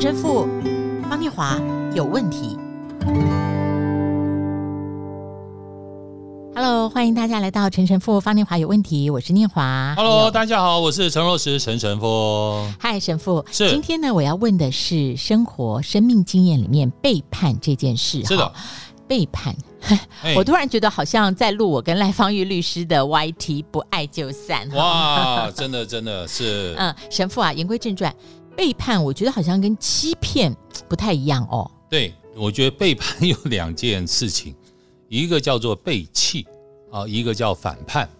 陈神父方念华有问题。Hello，欢迎大家来到陈神父方念华有问题，我是念华。Hello，大家好，我是陈若石陈神父。嗨，神父。是。今天呢，我要问的是生活生命经验里面背叛这件事。是的，背叛。我突然觉得好像在录我跟赖芳玉律师的 YT，不爱就散。哇，真的真的是。嗯，神父啊，言归正传，背叛我觉得好像跟欺骗不太一样哦。对，我觉得背叛有两件事情。一个叫做背弃啊，一个叫反叛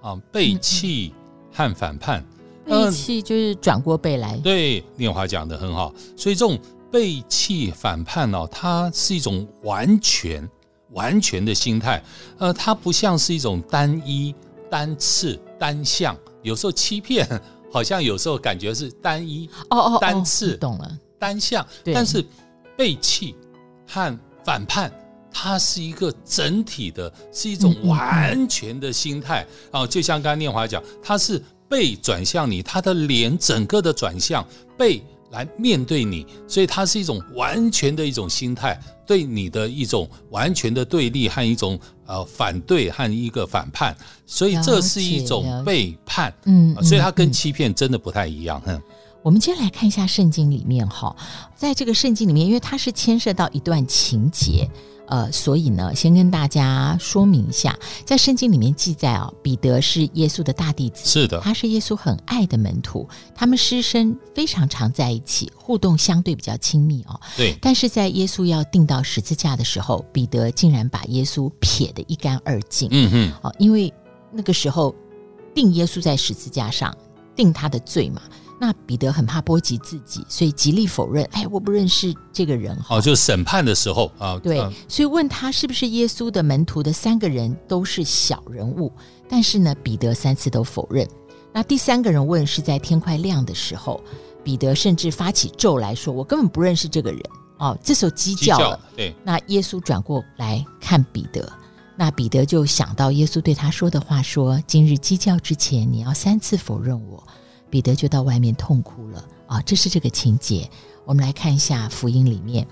啊。背弃和反叛，背弃就是转过背来。对，念华讲的很好。所以这种背弃反叛哦，它是一种完全完全的心态。呃，它不像是一种单一、单次、单向。有时候欺骗，好像有时候感觉是单一哦哦单次懂了单向。但是背弃和反叛。它是一个整体的，是一种完全的心态啊！就像刚才念华讲，它是背转向你，他的脸整个的转向背来面对你，所以它是一种完全的一种心态，对你的一种完全的对立和一种呃反对和一个反叛，所以这是一种背叛。嗯，所以它跟欺骗真的不太一样。嗯，我们今天来看一下圣经里面哈，在这个圣经里面，因为它是牵涉到一段情节。呃，所以呢，先跟大家说明一下，在圣经里面记载啊，彼得是耶稣的大弟子，是的，他是耶稣很爱的门徒，他们师生非常常在一起，互动相对比较亲密哦。对，但是在耶稣要定到十字架的时候，彼得竟然把耶稣撇得一干二净。嗯嗯，哦，因为那个时候定耶稣在十字架上，定他的罪嘛。那彼得很怕波及自己，所以极力否认。哎，我不认识这个人。哦，就审判的时候啊，对，所以问他是不是耶稣的门徒的三个人都是小人物，但是呢，彼得三次都否认。那第三个人问是在天快亮的时候，彼得甚至发起咒来说：“我根本不认识这个人。”哦，这时候鸡叫了。对，那耶稣转过来看彼得，那彼得就想到耶稣对他说的话：“说今日鸡叫之前，你要三次否认我。”彼得就到外面痛哭了啊！这是这个情节。我们来看一下福音里面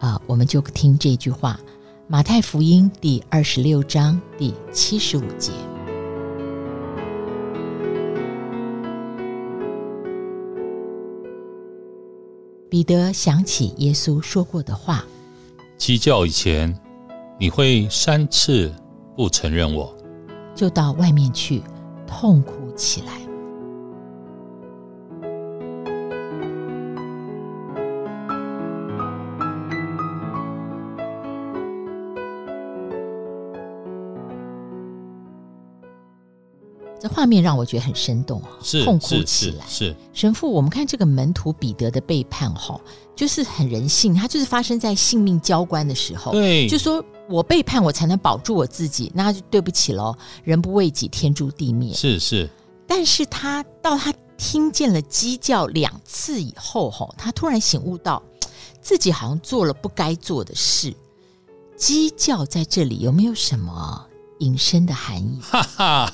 啊，我们就听这句话：马太福音第二十六章第七十五节。彼得想起耶稣说过的话：鸡叫以前，你会三次不承认我，就到外面去痛哭起来。这画面让我觉得很生动啊，是痛哭起来。是神父，我们看这个门徒彼得的背叛，哈，就是很人性，他就是发生在性命交关的时候。对，就说我背叛，我才能保住我自己，那就对不起喽。人不为己，天诛地灭。是是，但是他到他听见了鸡叫两次以后，哈，他突然醒悟到自己好像做了不该做的事。鸡叫在这里有没有什么隐身的含义？哈哈。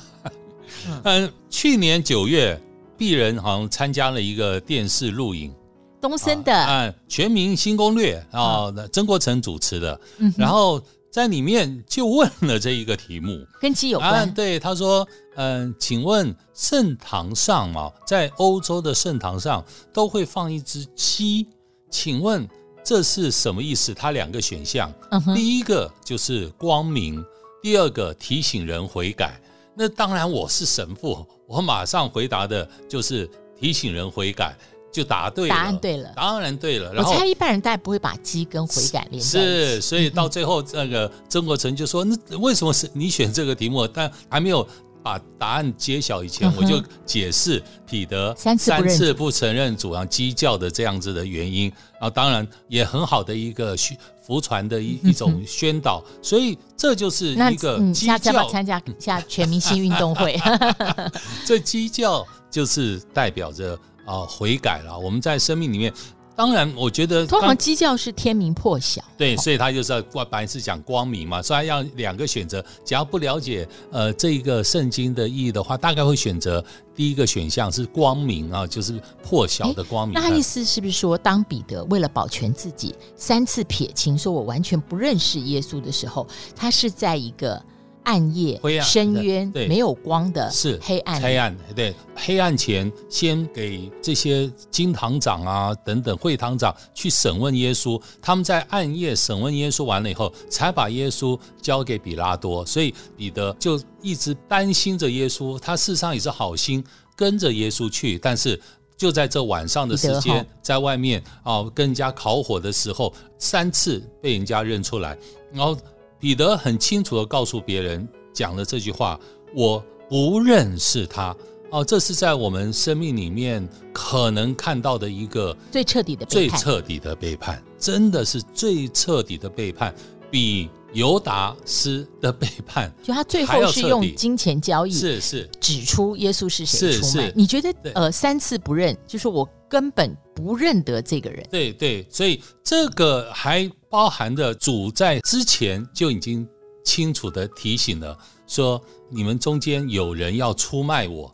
嗯，去年九月，鄙人好像参加了一个电视录影，东森的。啊，嗯，《全民新攻略》啊，曾国城主持的，然后在里面就问了这一个题目，跟鸡有关。对，他说，嗯，请问圣堂上啊，在欧洲的圣堂上都会放一只鸡，请问这是什么意思？他两个选项，第一个就是光明，第二个提醒人悔改。那当然，我是神父，我马上回答的就是提醒人悔改，就答对了。答案对了，当然对了。然后我猜一般人大概不会把鸡跟悔改连在一起。是，所以到最后，那个曾国成就说：“那为什么是你选这个题目？”但还没有把答案揭晓以前，我就解释彼得三次不承认主让鸡叫的这样子的原因。啊当然也很好的一个福传的一一种宣导，所以这就是一个鸡叫。参加下全明星运动会，这鸡叫就是代表着啊悔改了。我们在生命里面当然，我觉得通常鸡叫是天明破晓，对，所以他就是要本来是讲光明嘛，所以要两个选择。只要不了解呃这一个圣经的意义的话，大概会选择第一个选项是光明啊，就是破晓的光明。那他意思是不是说，当彼得为了保全自己，三次撇清说我完全不认识耶稣的时候，他是在一个？暗夜、深渊，对，没有光的，是黑暗。黑暗，对，黑暗前先给这些金堂长啊等等会堂长去审问耶稣。他们在暗夜审问耶稣完了以后，才把耶稣交给比拉多。所以彼得就一直担心着耶稣，他事实上也是好心跟着耶稣去。但是就在这晚上的时间，在外面啊跟人家烤火的时候，三次被人家认出来，然后。彼得很清楚的告诉别人讲了这句话：“我不认识他。”哦，这是在我们生命里面可能看到的一个最彻底的最彻底的背叛，真的是最彻底的背叛，比犹达斯的背叛，就他最后是用金钱交易，是是指出耶稣是谁出卖。你觉得呃三次不认，就是我根本不认得这个人。对对，所以这个还。包含着主在之前就已经清楚的提醒了，说你们中间有人要出卖我。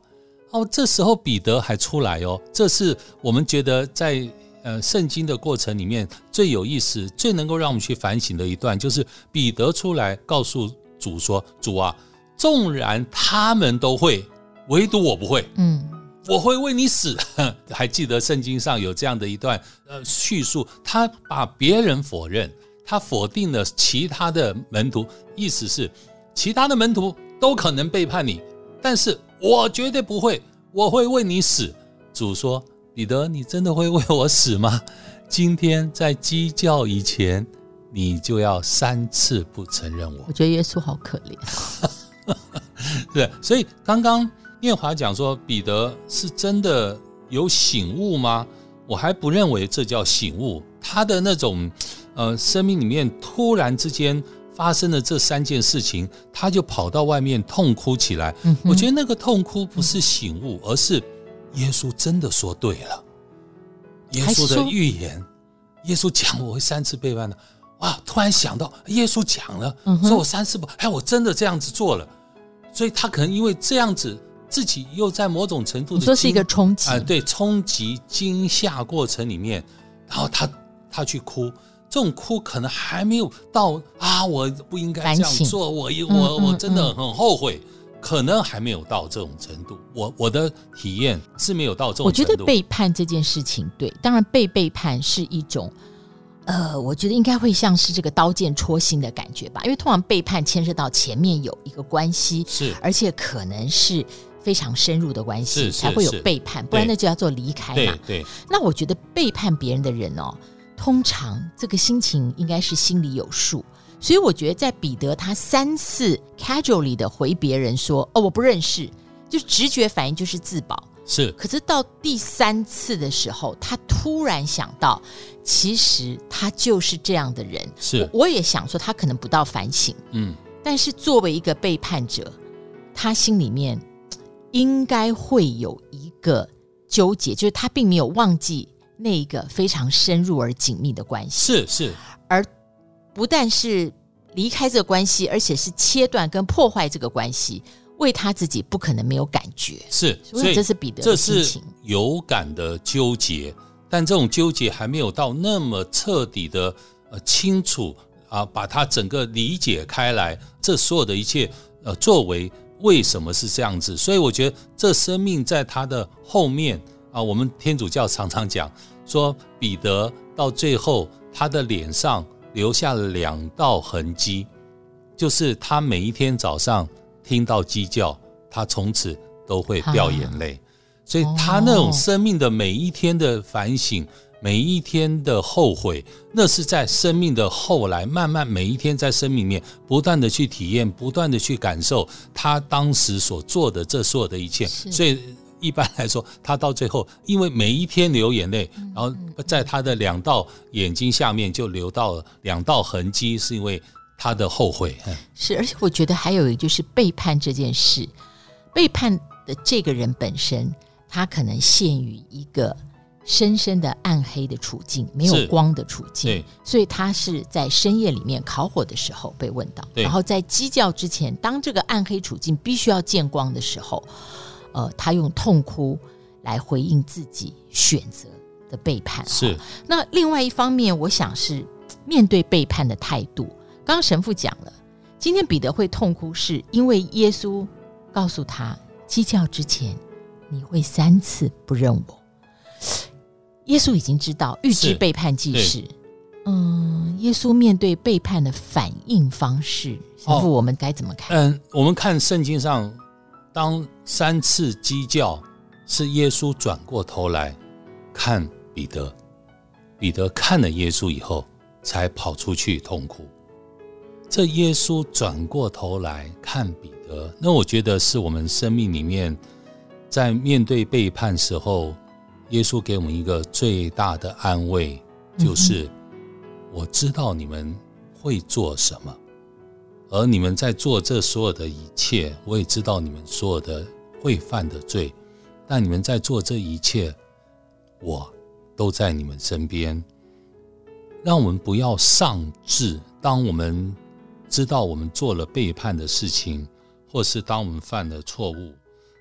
哦，这时候彼得还出来哦，这是我们觉得在呃圣经的过程里面最有意思、最能够让我们去反省的一段，就是彼得出来告诉主说：“主啊，纵然他们都会，唯独我不会。”嗯。我会为你死，还记得圣经上有这样的一段呃叙述，他把别人否认，他否定了其他的门徒，意思是其他的门徒都可能背叛你，但是我绝对不会，我会为你死。主说：“彼得，你真的会为我死吗？今天在鸡叫以前，你就要三次不承认我。”我觉得耶稣好可怜，对，所以刚刚。念华讲说，彼得是真的有醒悟吗？我还不认为这叫醒悟。他的那种，呃，生命里面突然之间发生了这三件事情，他就跑到外面痛哭起来。嗯、我觉得那个痛哭不是醒悟，而是耶稣真的说对了。耶稣的预言，耶稣讲我会三次背叛的。哇！突然想到，耶稣讲了，说我三次不，哎，我真的这样子做了。所以他可能因为这样子。自己又在某种程度的，说是一个冲击啊、呃，对，冲击惊吓过程里面，然后他他去哭，这种哭可能还没有到啊，我不应该这样做，我我我真的很后悔，可能还没有到这种程度。我我的体验是没有到这种程度。我觉得背叛这件事情，对，当然被背叛是一种。呃，我觉得应该会像是这个刀剑戳心的感觉吧，因为通常背叛牵涉到前面有一个关系，是，而且可能是非常深入的关系，才会有背叛，不然那就叫做离开嘛。对，对。那我觉得背叛别人的人哦，通常这个心情应该是心里有数，所以我觉得在彼得他三次 casually 的回别人说哦，我不认识，就直觉反应就是自保。是，可是到第三次的时候，他突然想到，其实他就是这样的人。是，我，我也想说，他可能不到反省，嗯，但是作为一个背叛者，他心里面应该会有一个纠结，就是他并没有忘记那一个非常深入而紧密的关系。是是，而不但是离开这个关系，而且是切断跟破坏这个关系。为他自己不可能没有感觉，是，所以这是彼得的心情，这是有感的纠结，但这种纠结还没有到那么彻底的呃清楚啊，把它整个理解开来，这所有的一切呃作为为什么是这样子？所以我觉得这生命在他的后面啊，我们天主教常常讲说，彼得到最后他的脸上留下了两道痕迹，就是他每一天早上。听到鸡叫，他从此都会掉眼泪，所以他那种生命的每一天的反省，每一天的后悔，那是在生命的后来，慢慢每一天在生命里面不断的去体验，不断的去感受他当时所做的这所有的一切。所以一般来说，他到最后，因为每一天流眼泪，然后在他的两道眼睛下面就流到了两道痕迹，是因为。他的后悔，是，而且我觉得还有一个就是背叛这件事，背叛的这个人本身，他可能陷于一个深深的暗黑的处境，没有光的处境，所以他是在深夜里面烤火的时候被问到，然后在鸡叫之前，当这个暗黑处境必须要见光的时候，呃，他用痛哭来回应自己选择的背叛。是。那另外一方面，我想是面对背叛的态度。刚刚神父讲了，今天彼得会痛哭，是因为耶稣告诉他，鸡叫之前你会三次不认我。耶稣已经知道，预知背叛即是。嗯，耶稣面对背叛的反应方式，神父，我们该怎么看？嗯，我们看圣经上，当三次鸡叫，是耶稣转过头来看彼得，彼得看了耶稣以后，才跑出去痛哭。这耶稣转过头来看彼得，那我觉得是我们生命里面在面对背叛时候。耶稣给我们一个最大的安慰，就是我知道你们会做什么，而你们在做这所有的一切，我也知道你们所有的会犯的罪，但你们在做这一切，我都在你们身边。让我们不要丧志，当我们知道我们做了背叛的事情，或是当我们犯了错误，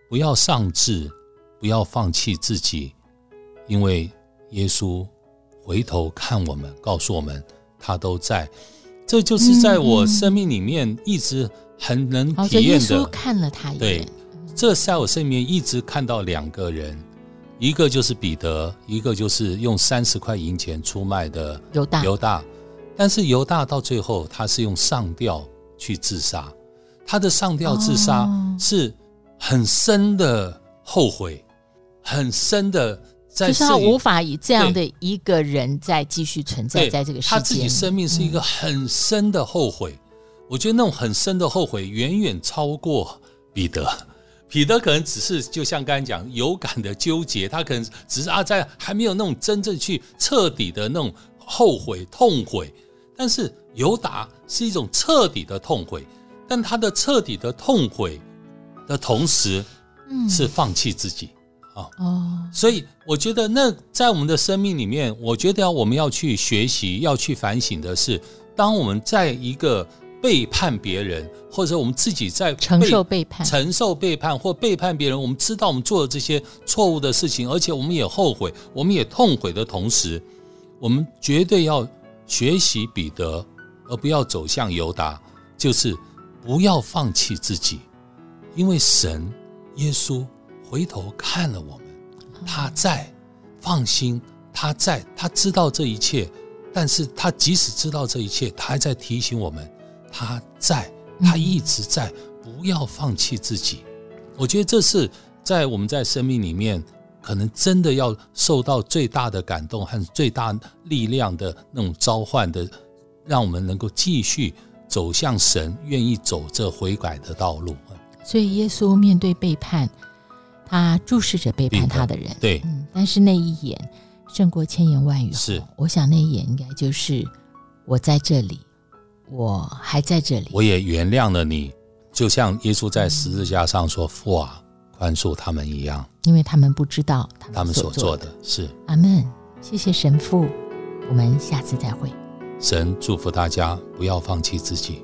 不要丧志，不要放弃自己。因为耶稣回头看我们，告诉我们他都在，这就是在我生命里面一直很能体验的。耶稣看了他一眼，对，这在我生命一直看到两个人，一个就是彼得，一个就是用三十块银钱出卖的犹大。犹大，但是犹大到最后他是用上吊去自杀，他的上吊自杀是很深的后悔，很深的。在就是他无法以这样的一个人再继续存在在这个世界。他自己生命是一个很深的后悔，嗯、我觉得那种很深的后悔远远超过彼得。彼得可能只是就像刚才讲有感的纠结，他可能只是啊在还没有那种真正去彻底的那种后悔痛悔。但是犹达是一种彻底的痛悔，但他的彻底的痛悔的同时，是放弃自己。哦，所以我觉得那在我们的生命里面，我觉得我们要去学习、要去反省的是，当我们在一个背叛别人，或者我们自己在承受背叛、承受背叛或背叛别人，我们知道我们做了这些错误的事情，而且我们也后悔、我们也痛悔的同时，我们绝对要学习彼得，而不要走向犹达，就是不要放弃自己，因为神、耶稣。回头看了我们，他在，放心，他在，他知道这一切，但是他即使知道这一切，他还在提醒我们，他在，他一直在，不要放弃自己。我觉得这是在我们在生命里面，可能真的要受到最大的感动和最大力量的那种召唤的，让我们能够继续走向神，愿意走这悔改的道路。所以耶稣面对背叛。他注视着背叛他的人，对，嗯，但是那一眼胜过千言万语。是，我想那一眼应该就是我在这里，我还在这里，我也原谅了你，就像耶稣在十字架上说“父啊，宽恕他们”一样，因为他们不知道他们，他们所做的是。阿门。谢谢神父，我们下次再会。神祝福大家，不要放弃自己。